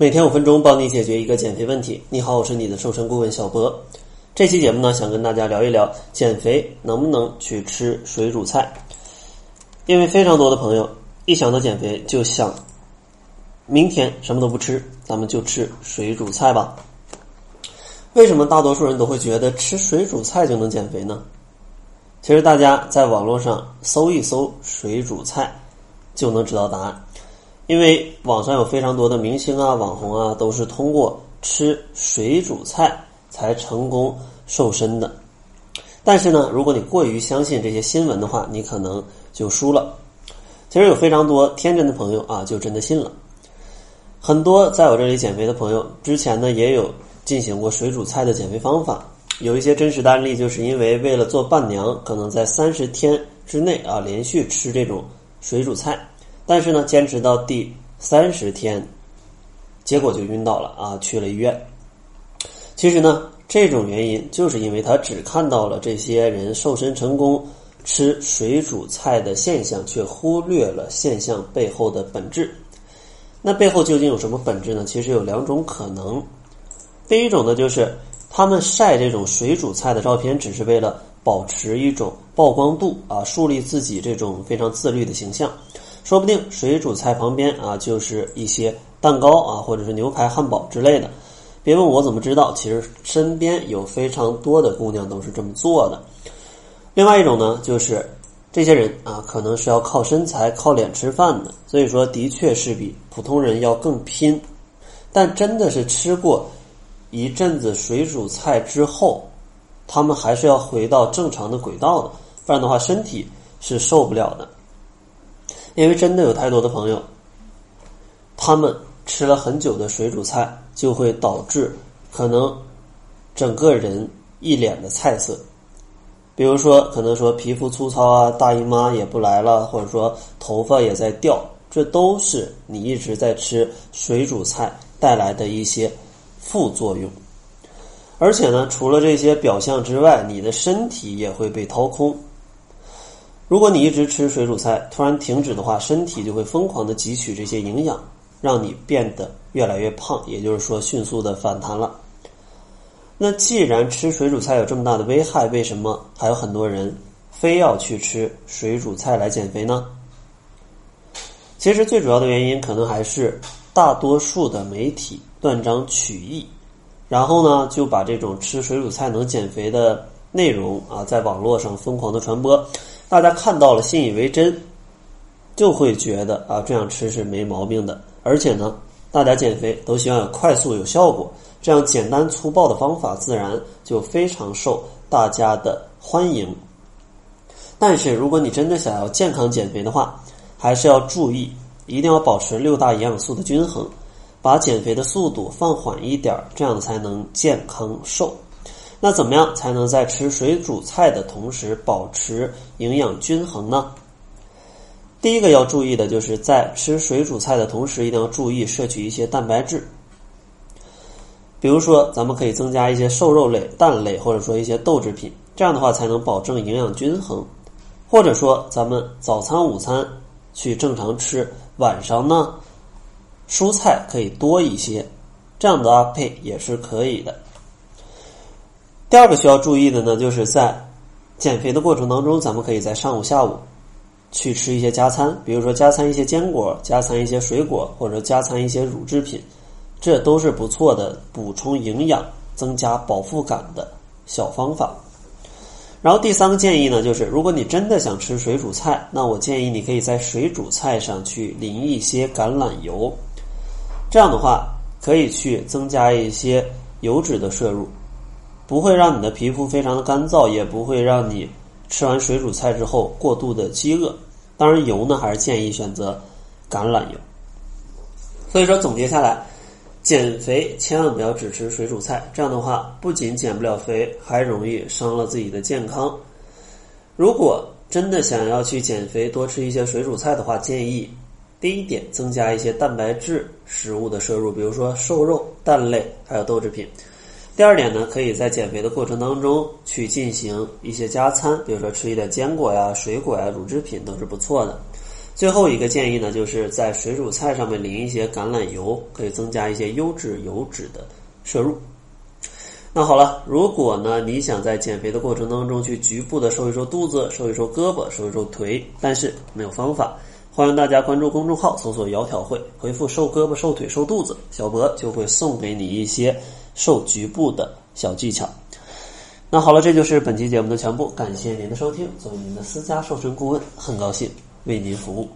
每天五分钟，帮你解决一个减肥问题。你好，我是你的瘦身顾问小博。这期节目呢，想跟大家聊一聊减肥能不能去吃水煮菜。因为非常多的朋友一想到减肥，就想明天什么都不吃，咱们就吃水煮菜吧。为什么大多数人都会觉得吃水煮菜就能减肥呢？其实大家在网络上搜一搜水煮菜，就能知道答案。因为网上有非常多的明星啊、网红啊，都是通过吃水煮菜才成功瘦身的。但是呢，如果你过于相信这些新闻的话，你可能就输了。其实有非常多天真的朋友啊，就真的信了。很多在我这里减肥的朋友，之前呢也有进行过水煮菜的减肥方法。有一些真实的案例，就是因为为了做伴娘，可能在三十天之内啊，连续吃这种水煮菜。但是呢，坚持到第三十天，结果就晕倒了啊，去了医院。其实呢，这种原因就是因为他只看到了这些人瘦身成功吃水煮菜的现象，却忽略了现象背后的本质。那背后究竟有什么本质呢？其实有两种可能。第一种呢，就是他们晒这种水煮菜的照片，只是为了保持一种曝光度啊，树立自己这种非常自律的形象。说不定水煮菜旁边啊，就是一些蛋糕啊，或者是牛排、汉堡之类的。别问我怎么知道，其实身边有非常多的姑娘都是这么做的。另外一种呢，就是这些人啊，可能是要靠身材、靠脸吃饭的，所以说的确是比普通人要更拼。但真的是吃过一阵子水煮菜之后，他们还是要回到正常的轨道的，不然的话身体是受不了的。因为真的有太多的朋友，他们吃了很久的水煮菜，就会导致可能整个人一脸的菜色。比如说，可能说皮肤粗糙啊，大姨妈也不来了，或者说头发也在掉，这都是你一直在吃水煮菜带来的一些副作用。而且呢，除了这些表象之外，你的身体也会被掏空。如果你一直吃水煮菜，突然停止的话，身体就会疯狂的汲取这些营养，让你变得越来越胖，也就是说迅速的反弹了。那既然吃水煮菜有这么大的危害，为什么还有很多人非要去吃水煮菜来减肥呢？其实最主要的原因可能还是大多数的媒体断章取义，然后呢就把这种吃水煮菜能减肥的内容啊，在网络上疯狂的传播。大家看到了，信以为真，就会觉得啊，这样吃是没毛病的。而且呢，大家减肥都希望有快速有效果，这样简单粗暴的方法自然就非常受大家的欢迎。但是，如果你真的想要健康减肥的话，还是要注意，一定要保持六大营养素的均衡，把减肥的速度放缓一点，这样才能健康瘦。那怎么样才能在吃水煮菜的同时保持营养均衡呢？第一个要注意的就是在吃水煮菜的同时，一定要注意摄取一些蛋白质。比如说，咱们可以增加一些瘦肉类、蛋类，或者说一些豆制品，这样的话才能保证营养均衡。或者说，咱们早餐、午餐去正常吃，晚上呢，蔬菜可以多一些，这样的搭配也是可以的。第二个需要注意的呢，就是在减肥的过程当中，咱们可以在上午、下午去吃一些加餐，比如说加餐一些坚果，加餐一些水果，或者加餐一些乳制品，这都是不错的补充营养、增加饱腹感的小方法。然后第三个建议呢，就是如果你真的想吃水煮菜，那我建议你可以在水煮菜上去淋一些橄榄油，这样的话可以去增加一些油脂的摄入。不会让你的皮肤非常的干燥，也不会让你吃完水煮菜之后过度的饥饿。当然，油呢还是建议选择橄榄油。所以说，总结下来，减肥千万不要只吃水煮菜，这样的话不仅减不了肥，还容易伤了自己的健康。如果真的想要去减肥，多吃一些水煮菜的话，建议第一点增加一些蛋白质食物的摄入，比如说瘦肉、蛋类还有豆制品。第二点呢，可以在减肥的过程当中去进行一些加餐，比如说吃一点坚果呀、水果呀、乳制品都是不错的。最后一个建议呢，就是在水煮菜上面淋一些橄榄油，可以增加一些优质油脂的摄入。那好了，如果呢你想在减肥的过程当中去局部的瘦一瘦肚子、瘦一瘦胳膊、瘦一瘦腿，但是没有方法，欢迎大家关注公众号，搜索“窈窕会”，回复“瘦胳膊、瘦腿、瘦肚子”，小博就会送给你一些受局部的小技巧。那好了，这就是本期节目的全部，感谢您的收听。作为您的私家瘦身顾问，很高兴为您服务。